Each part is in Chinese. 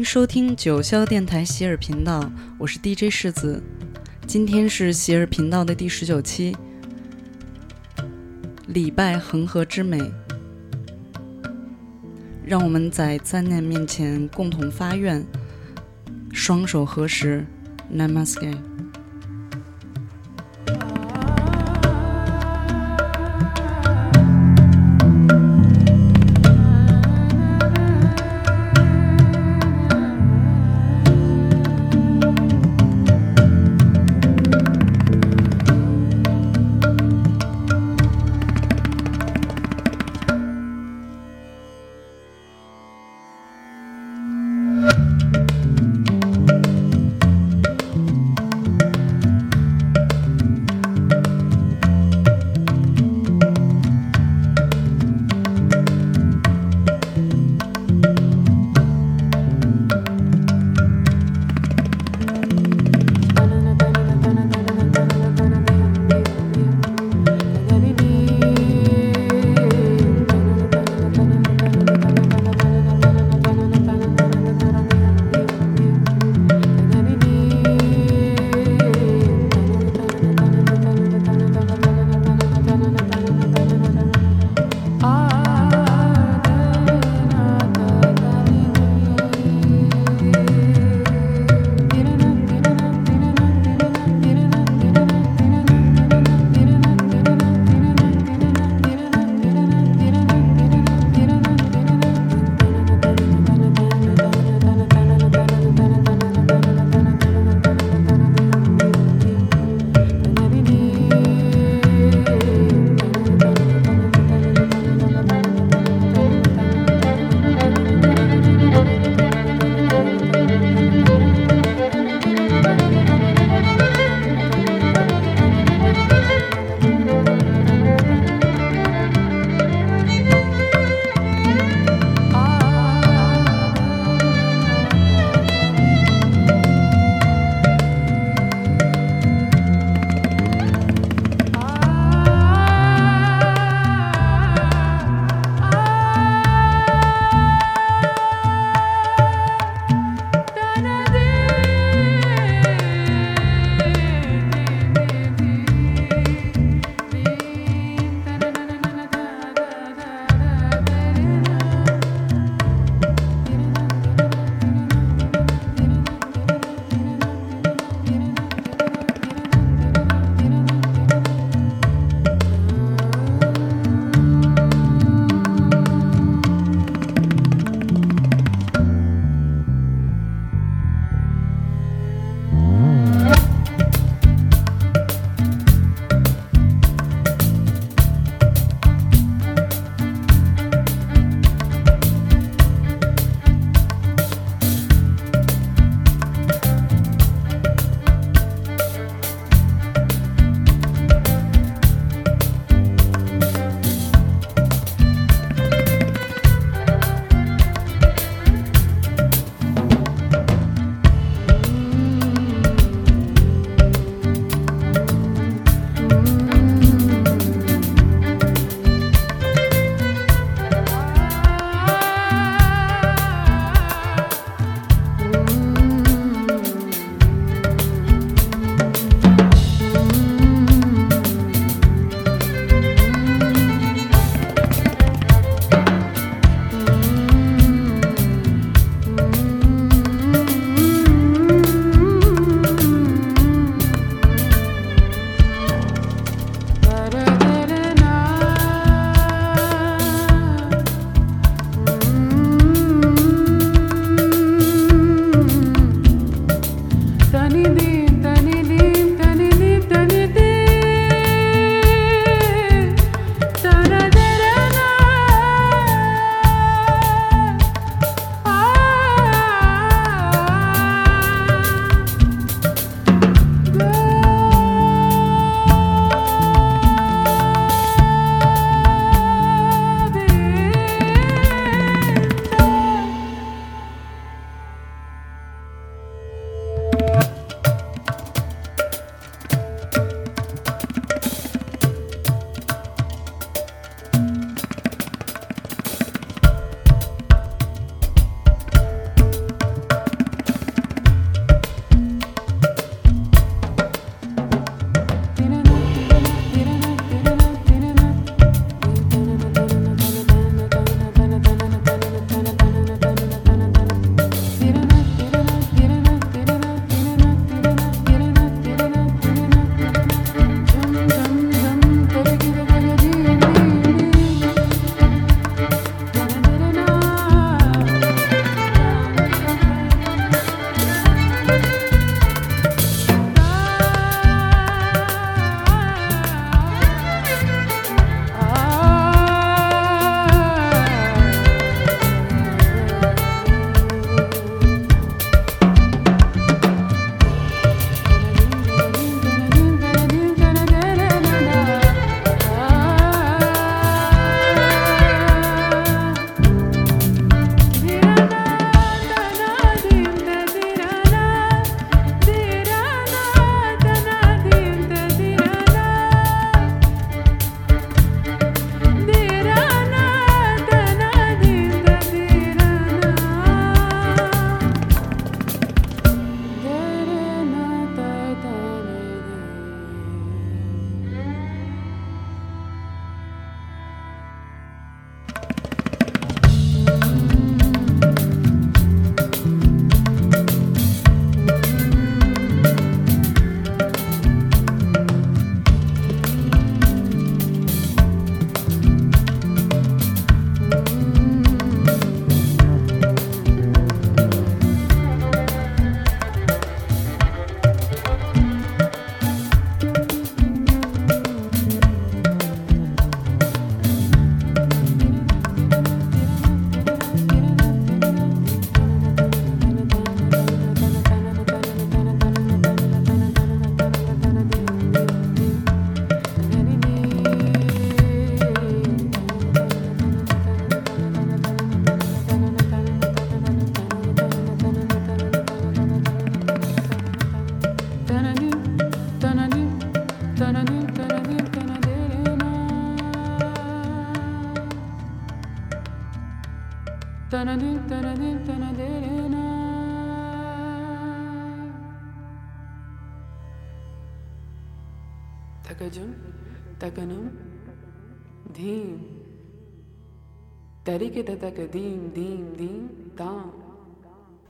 迎收听九霄电台喜尔频道，我是 DJ 世子。今天是喜尔频道的第十九期，礼拜恒河之美。让我们在灾难面前共同发愿，双手合十，Namaste。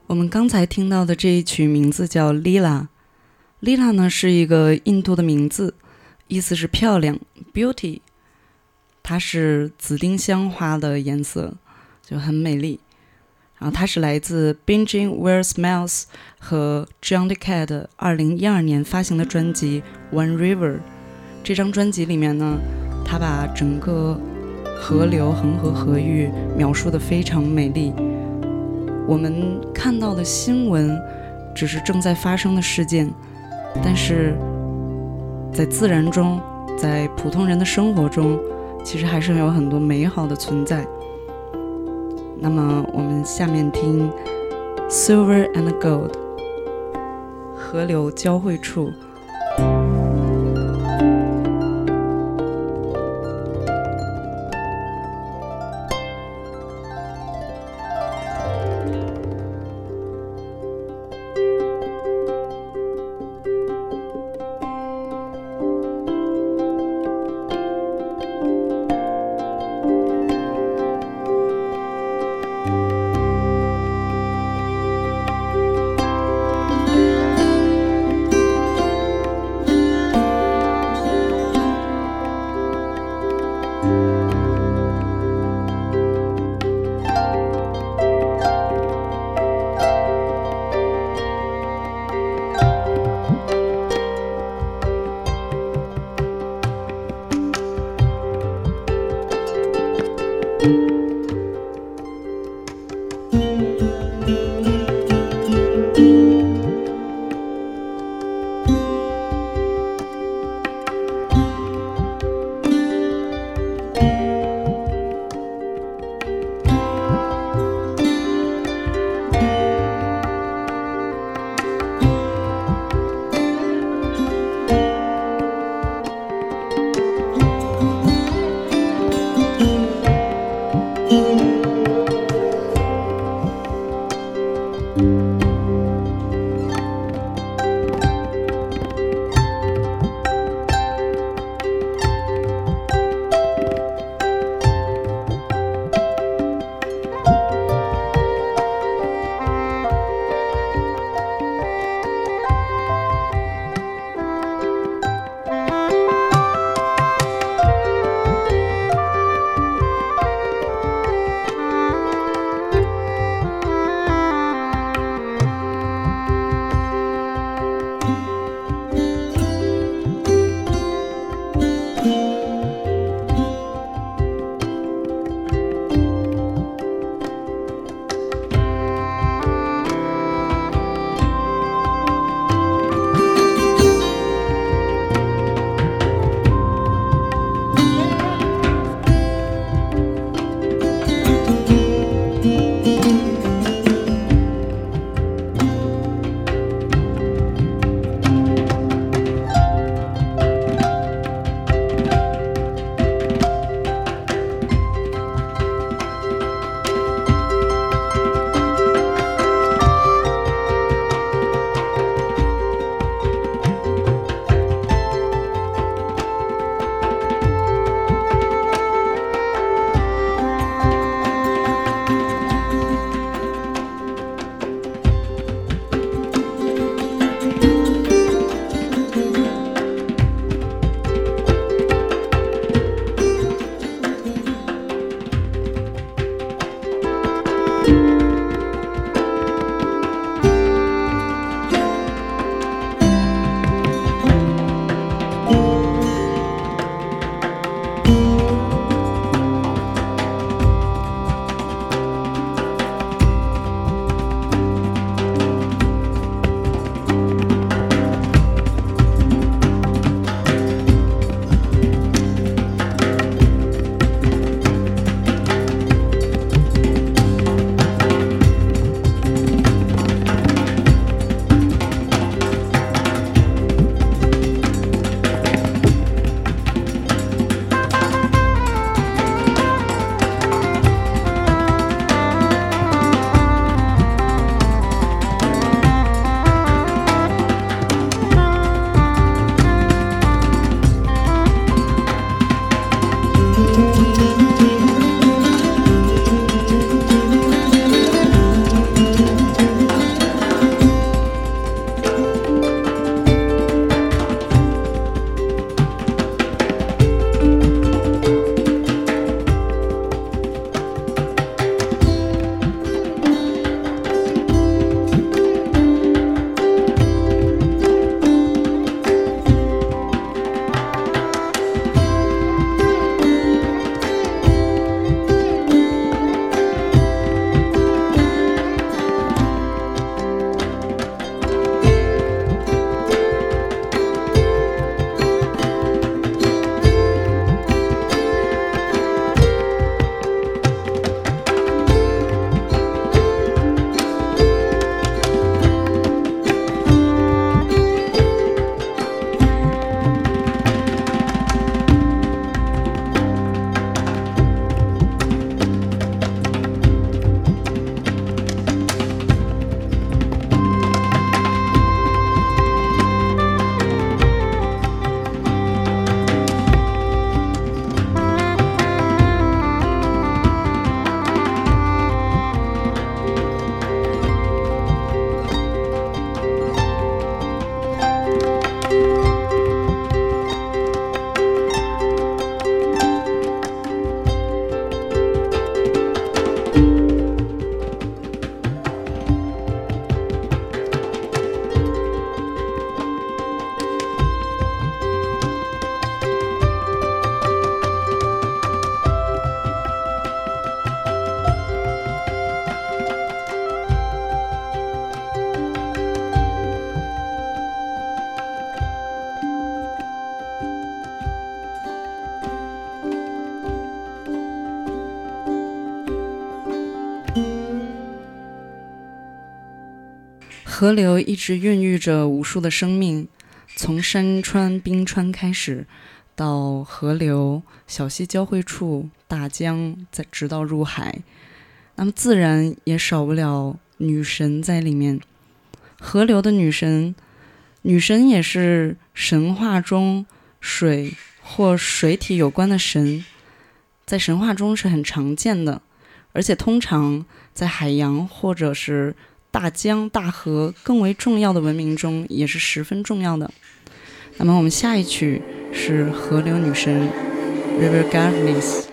我们刚才听到的这一曲名字叫《Lila》，Lila 呢是一个印度的名字，意思是漂亮 （beauty）。它是紫丁香花的颜色，就很美丽。然后它是来自 Benjamin Where Smells 和 John the Cat 二零一二年发行的专辑《One River》。这张专辑里面呢，他把整个河流恒河河域描述的非常美丽。我们看到的新闻只是正在发生的事件，但是在自然中，在普通人的生活中，其实还是有很多美好的存在。那么，我们下面听《Silver and Gold》，河流交汇处。河流一直孕育着无数的生命，从山川冰川开始，到河流、小溪交汇处、大江，再直到入海。那么自然也少不了女神在里面。河流的女神，女神也是神话中水或水体有关的神，在神话中是很常见的，而且通常在海洋或者是大江大河更为重要的文明中也是十分重要的。那么我们下一曲是河流女神 River Goddess。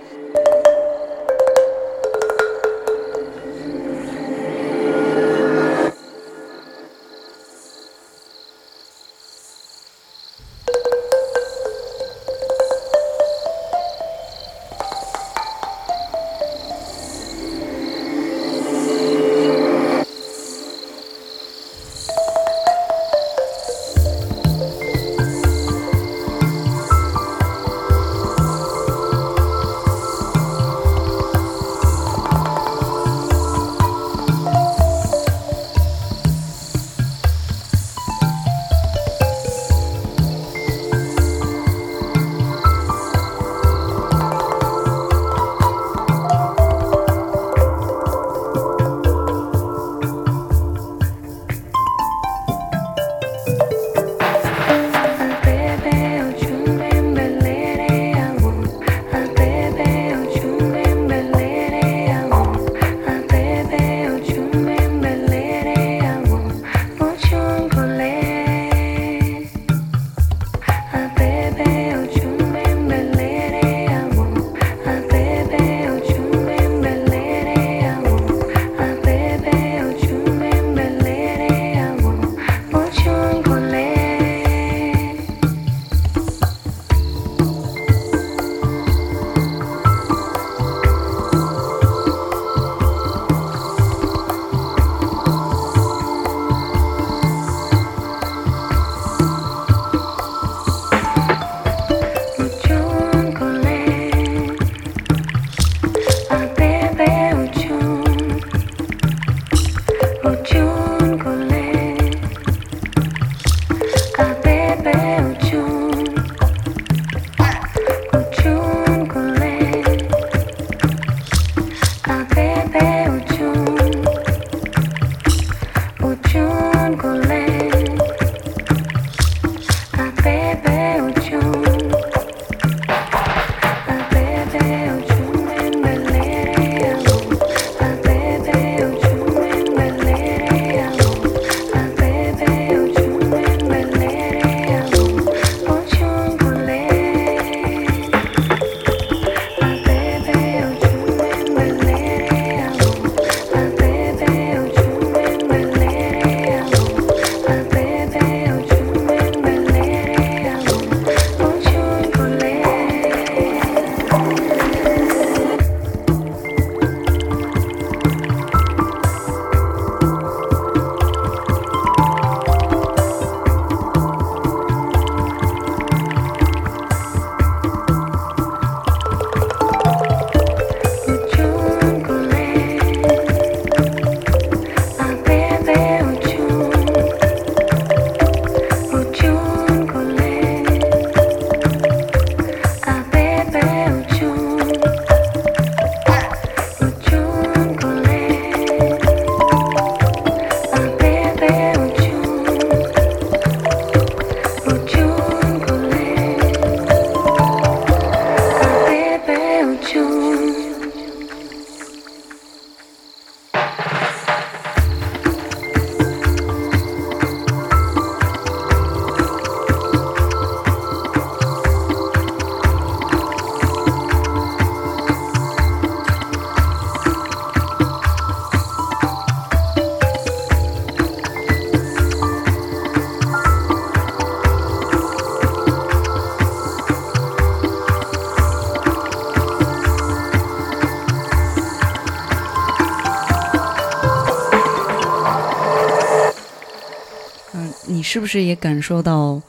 你是不是也感受到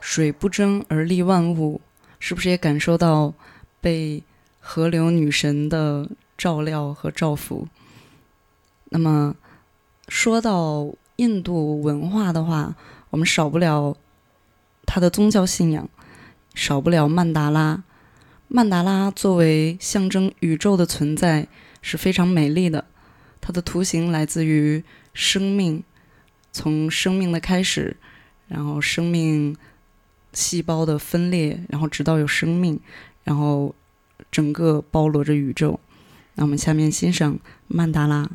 水不争而立万物？是不是也感受到被河流女神的照料和照拂？那么说到印度文化的话，我们少不了它的宗教信仰，少不了曼达拉。曼达拉作为象征宇宙的存在是非常美丽的，它的图形来自于生命，从生命的开始，然后生命细胞的分裂，然后直到有生命，然后整个包罗着宇宙。那我们下面欣赏曼达拉。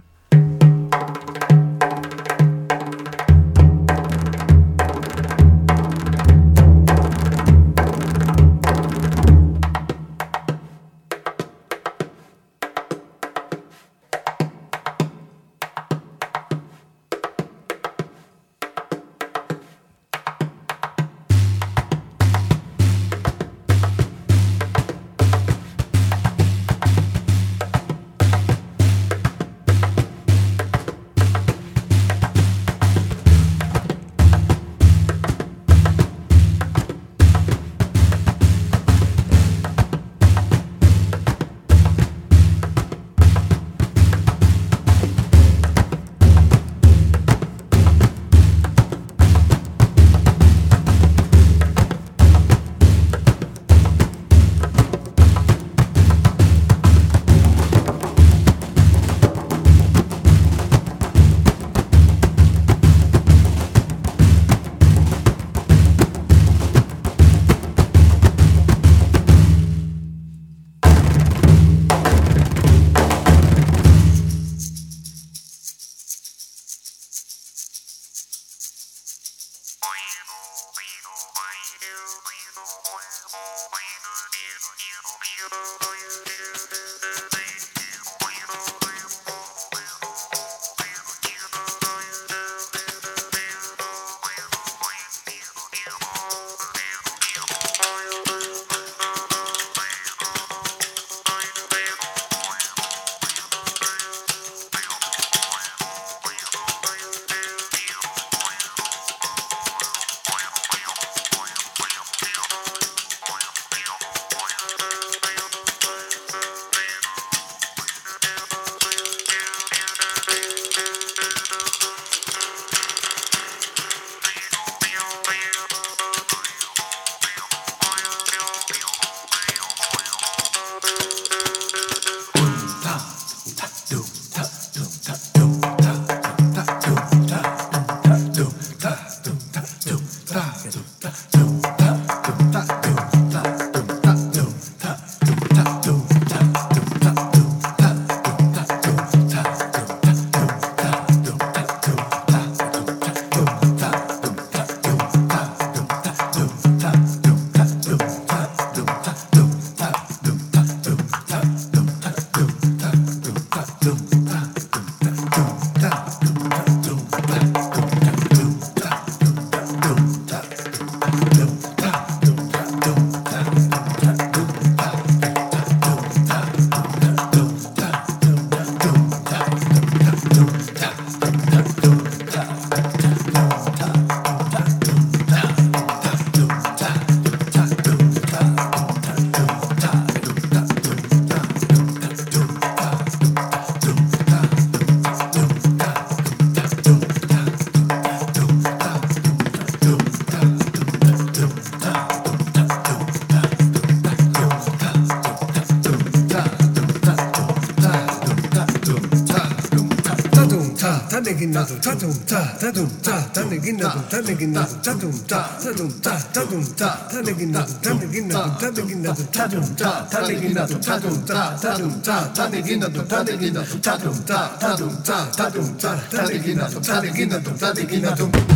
나도 다둠다 다둠다 다내기 나도 다내기 나도 다둠다 다둠다 다둠다 다내기 나도 다내기 나도 다내기 나도 다둠다 다내기 나도 다둠다 다둠다 다내기 나도 다내기 나도 다둠다 다둠다 다둠다 다내기 나도 다내기 나도 다내기 나도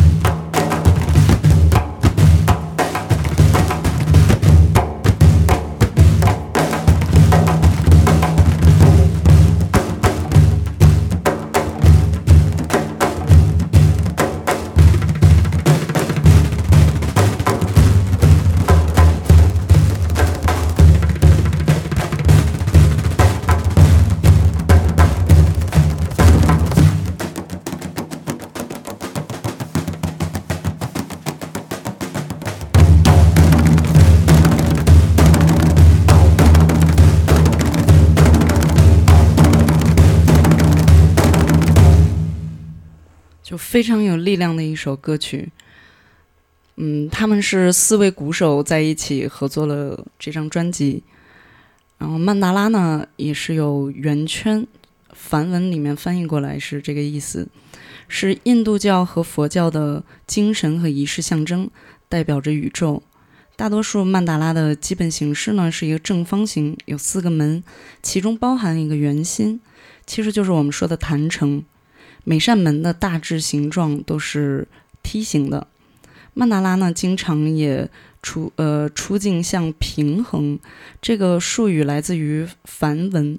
非常有力量的一首歌曲。嗯，他们是四位鼓手在一起合作了这张专辑。然后曼达拉呢，也是有圆圈，梵文里面翻译过来是这个意思，是印度教和佛教的精神和仪式象征，代表着宇宙。大多数曼达拉的基本形式呢是一个正方形，有四个门，其中包含一个圆心，其实就是我们说的坛城。每扇门的大致形状都是梯形的。曼达拉呢，经常也出呃出镜像平衡这个术语来自于梵文，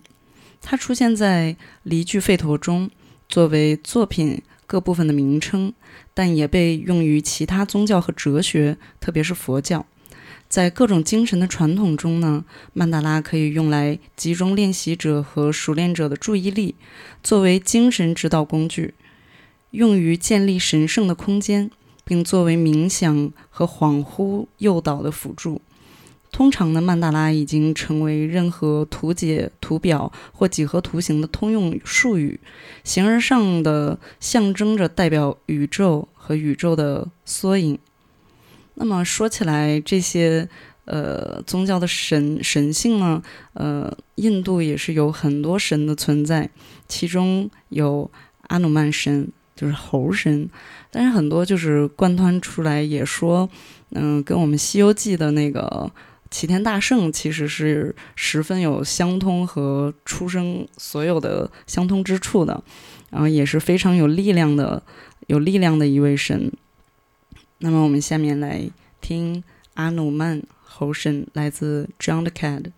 它出现在离句吠陀中，作为作品各部分的名称，但也被用于其他宗教和哲学，特别是佛教。在各种精神的传统中呢，曼达拉可以用来集中练习者和熟练者的注意力，作为精神指导工具，用于建立神圣的空间。并作为冥想和恍惚诱导的辅助。通常呢，曼达拉已经成为任何图解图表或几何图形的通用术语，形而上的象征着代表宇宙和宇宙的缩影。那么说起来，这些呃宗教的神神性呢，呃，印度也是有很多神的存在，其中有阿努曼神。就是猴神，但是很多就是贯穿出来也说，嗯，跟我们《西游记》的那个齐天大圣其实是十分有相通和出生所有的相通之处的，然后也是非常有力量的、有力量的一位神。那么我们下面来听阿努曼猴神，来自 John Cat。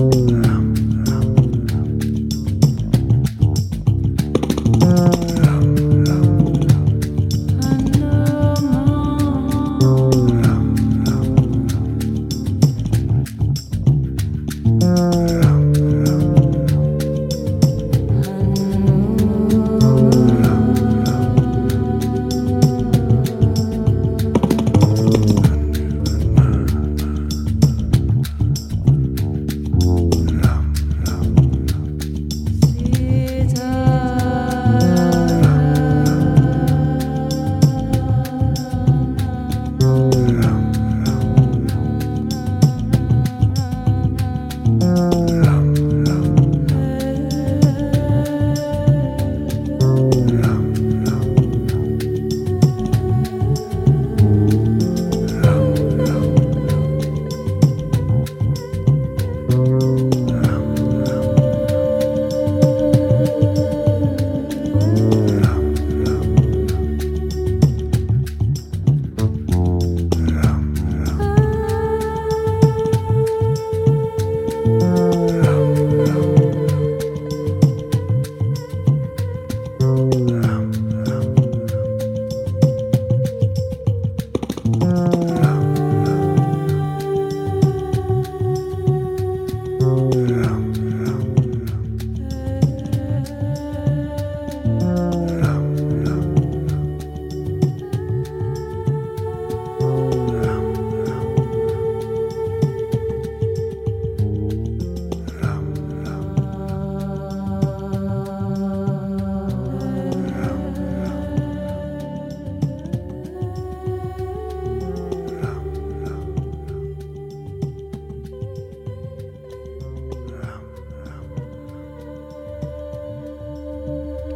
Oh.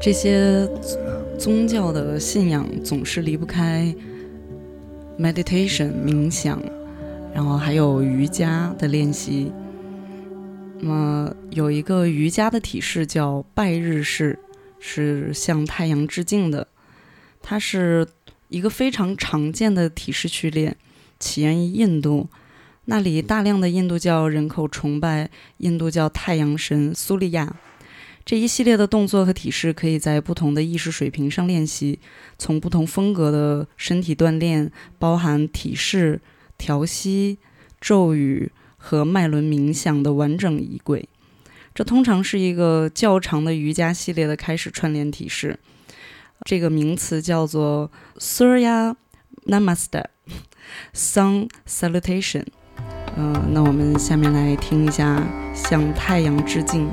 这些宗教的信仰总是离不开 meditation 冥想，然后还有瑜伽的练习。那么有一个瑜伽的体式叫拜日式，是向太阳致敬的。它是一个非常常见的体式训练，起源于印度，那里大量的印度教人口崇拜印度教太阳神苏利亚。这一系列的动作和体式可以在不同的意识水平上练习，从不同风格的身体锻炼，包含体式、调息、咒语和脉轮冥想的完整仪轨。这通常是一个较长的瑜伽系列的开始串联体式。这个名词叫做 Surya Namaste，Sun Salutation。嗯，那我们下面来听一下向太阳致敬。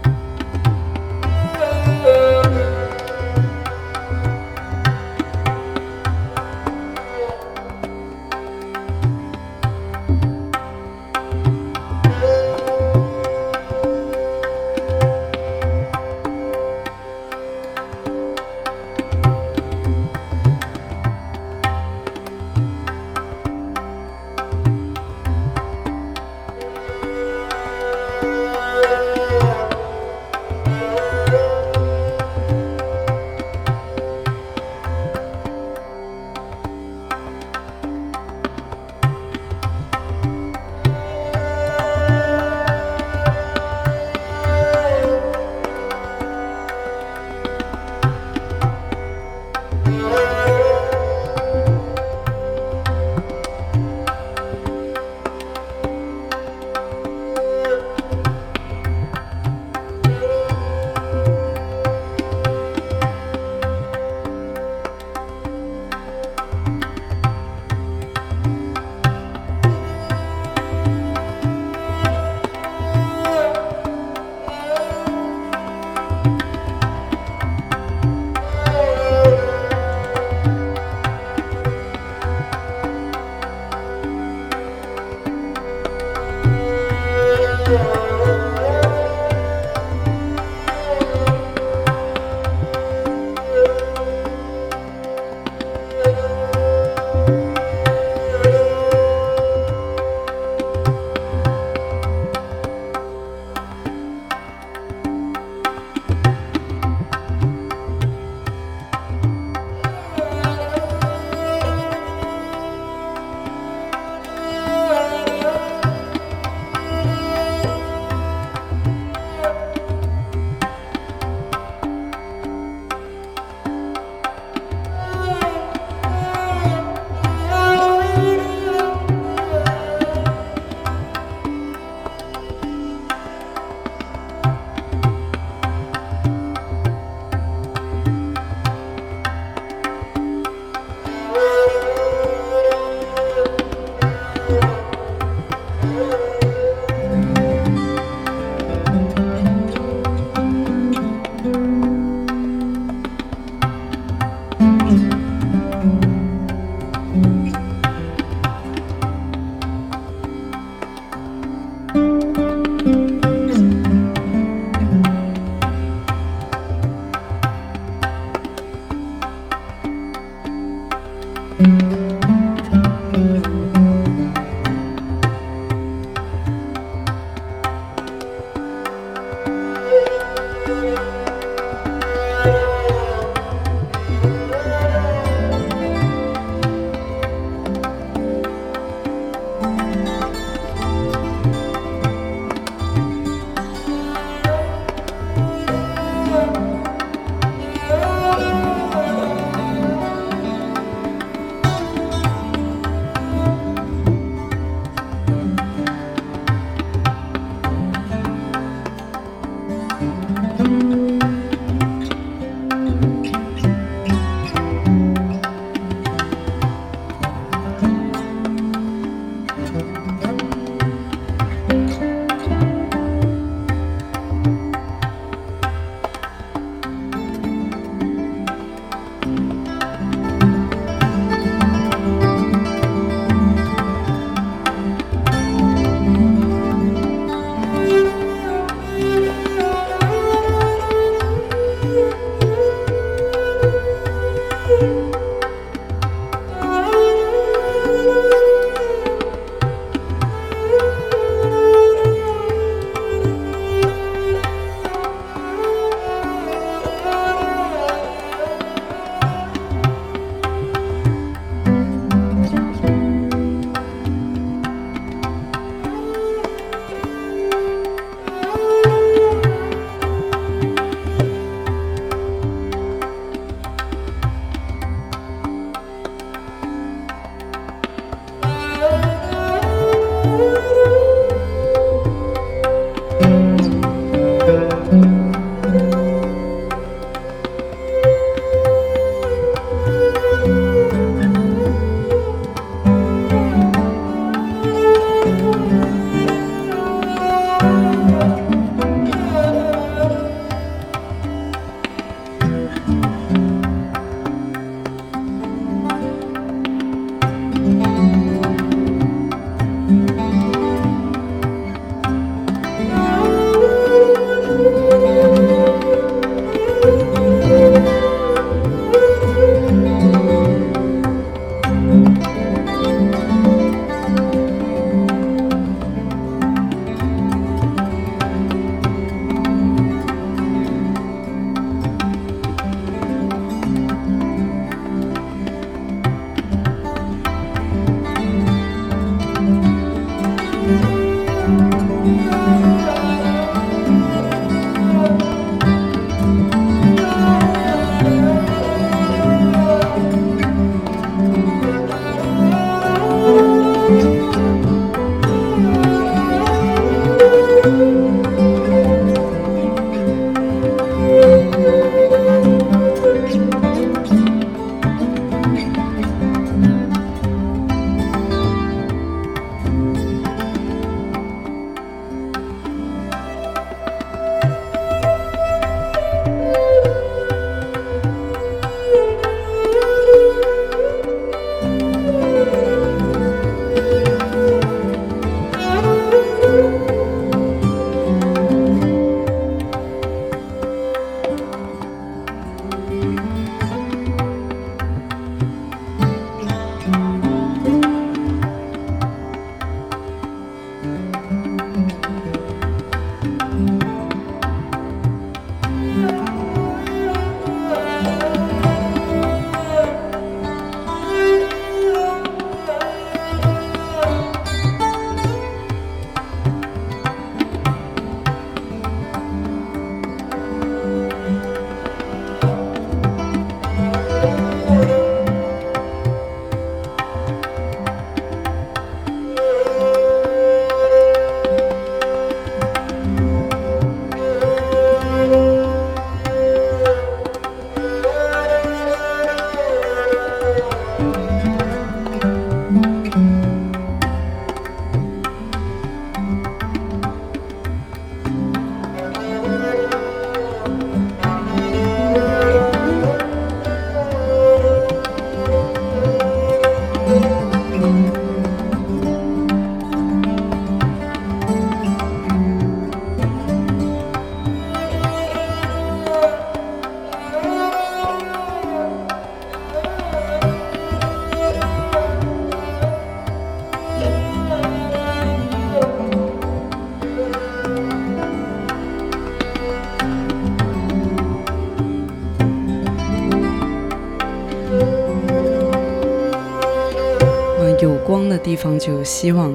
地方就有希望，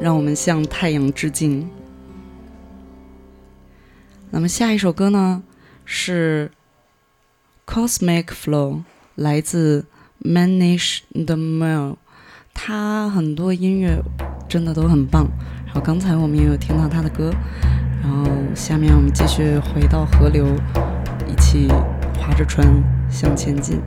让我们向太阳致敬。那么下一首歌呢是《Cosmic Flow》，来自 Manish the Mel，他很多音乐真的都很棒。然后刚才我们也有听到他的歌，然后下面我们继续回到河流，一起划着船向前进。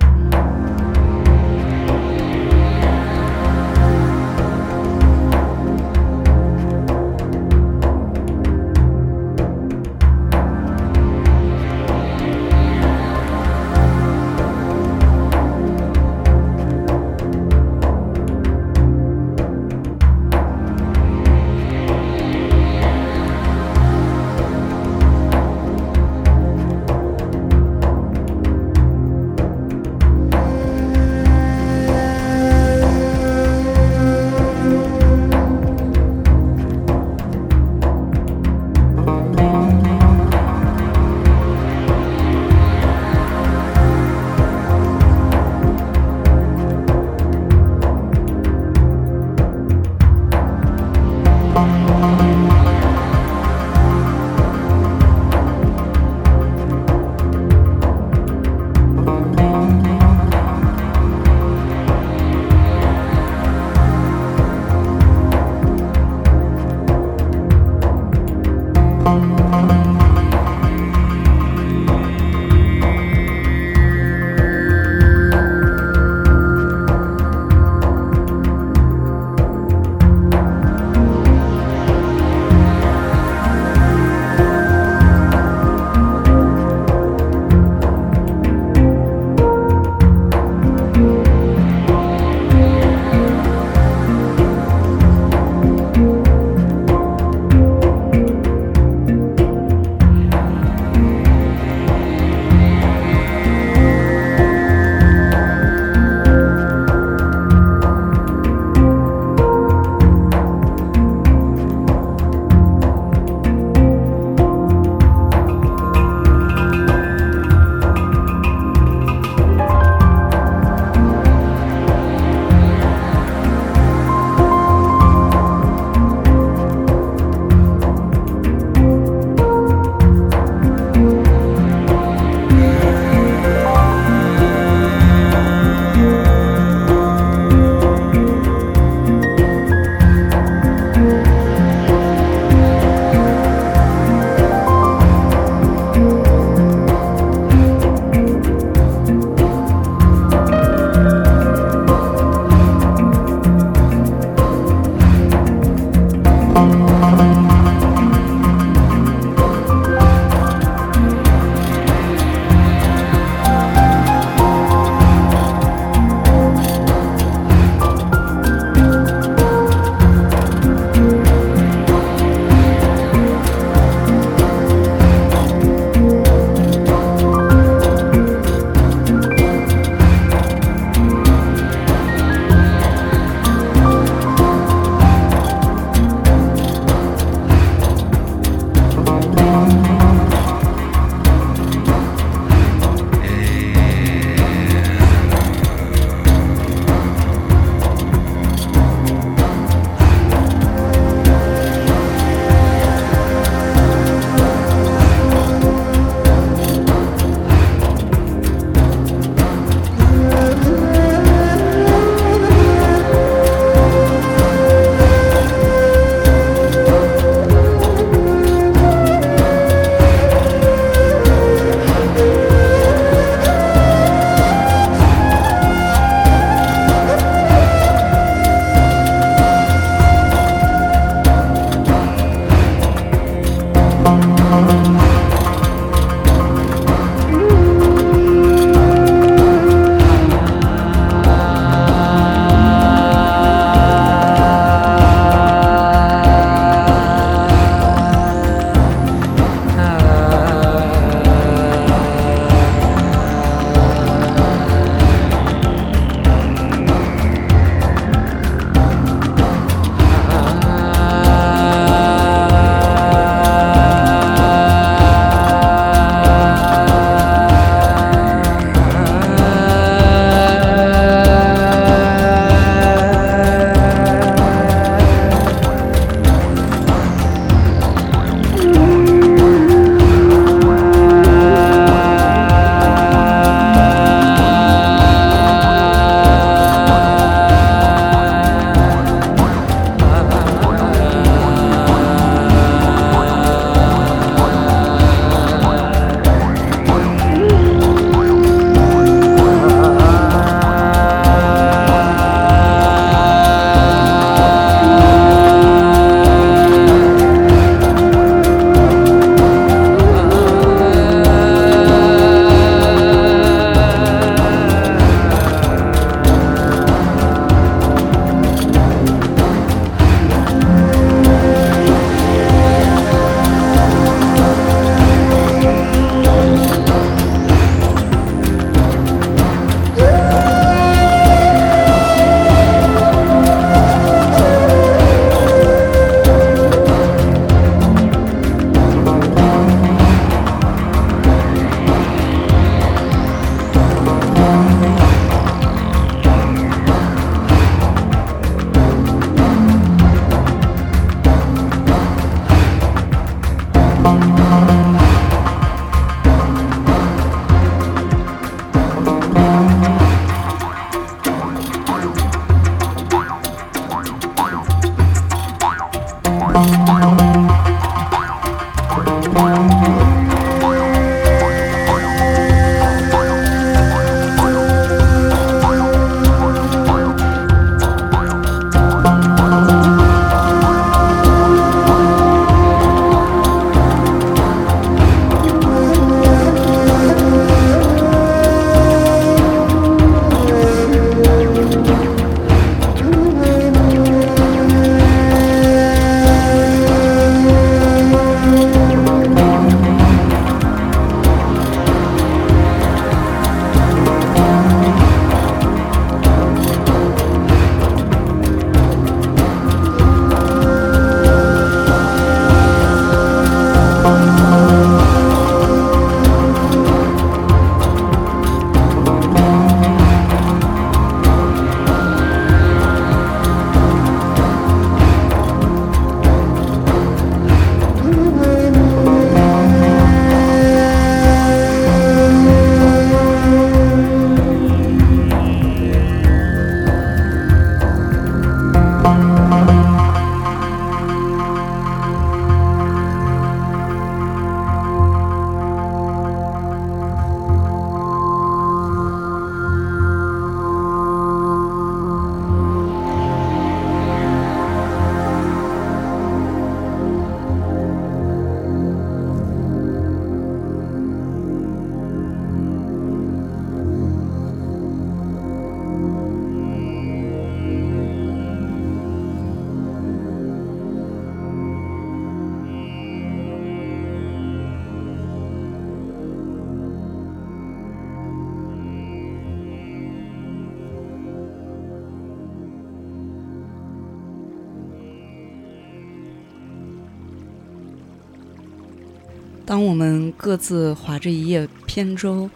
当我们各自划着一叶扁舟，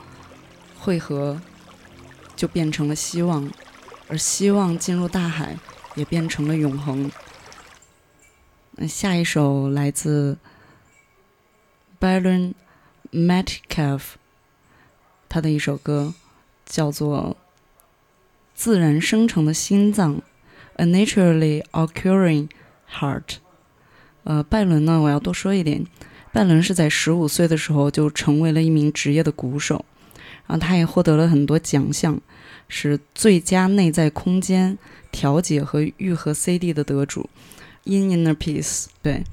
汇合，就变成了希望，而希望进入大海，也变成了永恒。那下一首来自 Byron Metcalf，他的一首歌叫做《自然生成的心脏》，A Naturally Occurring Heart。呃，拜伦呢，我要多说一点。拜伦是在十五岁的时候就成为了一名职业的鼓手，然后他也获得了很多奖项，是最佳内在空间调节和愈合 CD 的得主，In Inner Peace。对，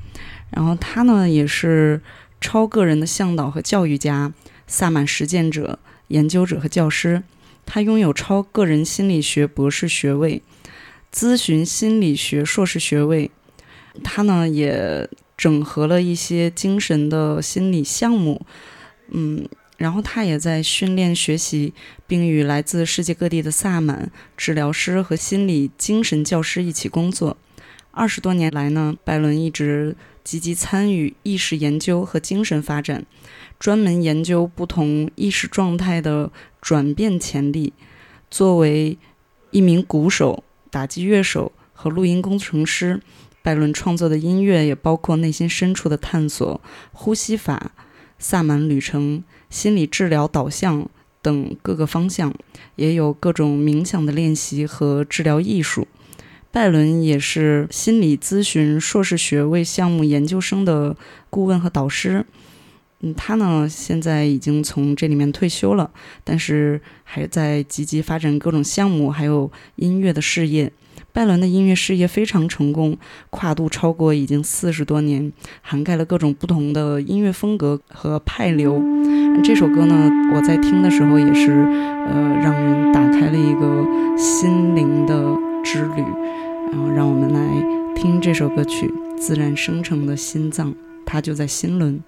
然后他呢也是超个人的向导和教育家，萨满实践者、研究者和教师。他拥有超个人心理学博士学位，咨询心理学硕士学位。他呢也。整合了一些精神的心理项目，嗯，然后他也在训练学习，并与来自世界各地的萨满治疗师和心理精神教师一起工作。二十多年来呢，拜伦一直积极参与意识研究和精神发展，专门研究不同意识状态的转变潜力。作为一名鼓手、打击乐手和录音工程师。拜伦创作的音乐也包括内心深处的探索、呼吸法、萨满旅程、心理治疗导向等各个方向，也有各种冥想的练习和治疗艺术。拜伦也是心理咨询硕士学位项目研究生的顾问和导师。嗯，他呢现在已经从这里面退休了，但是还在积极发展各种项目，还有音乐的事业。拜伦的音乐事业非常成功，跨度超过已经四十多年，涵盖了各种不同的音乐风格和派流。这首歌呢，我在听的时候也是，呃，让人打开了一个心灵的之旅。然后，让我们来听这首歌曲《自然生成的心脏》，它就在心轮。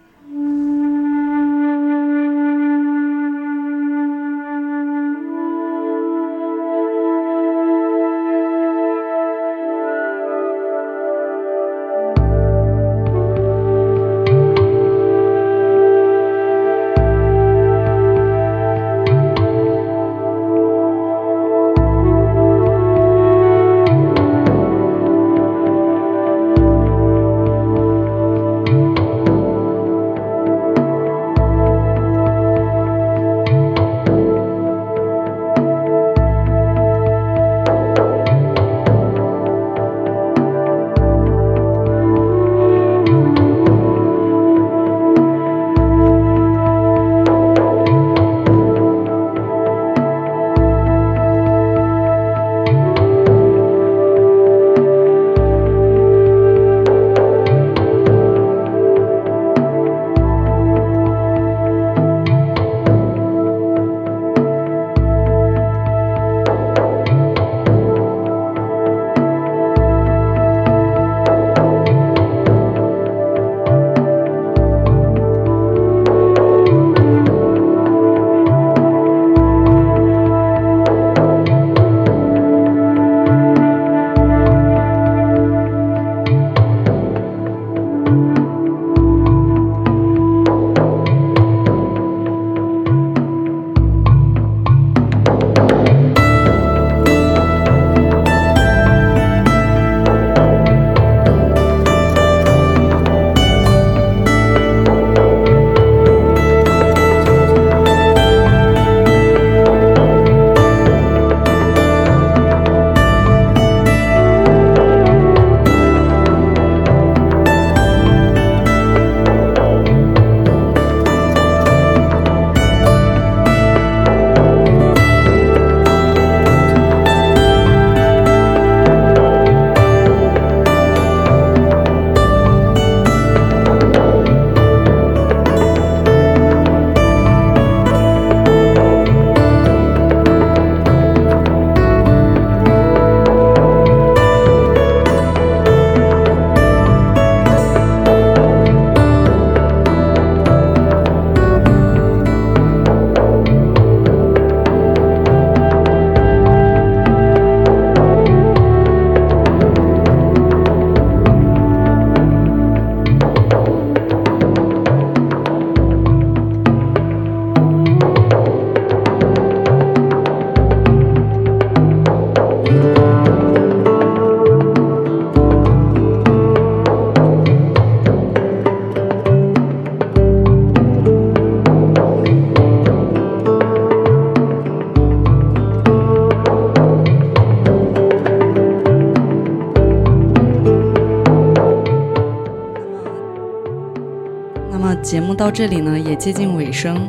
到这里呢，也接近尾声。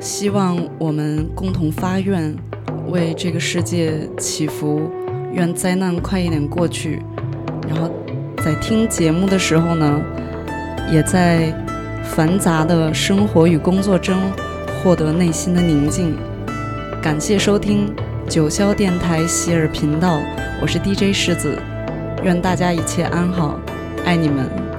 希望我们共同发愿，为这个世界祈福，愿灾难快一点过去。然后在听节目的时候呢，也在繁杂的生活与工作中获得内心的宁静。感谢收听九霄电台喜尔频道，我是 DJ 世子，愿大家一切安好，爱你们。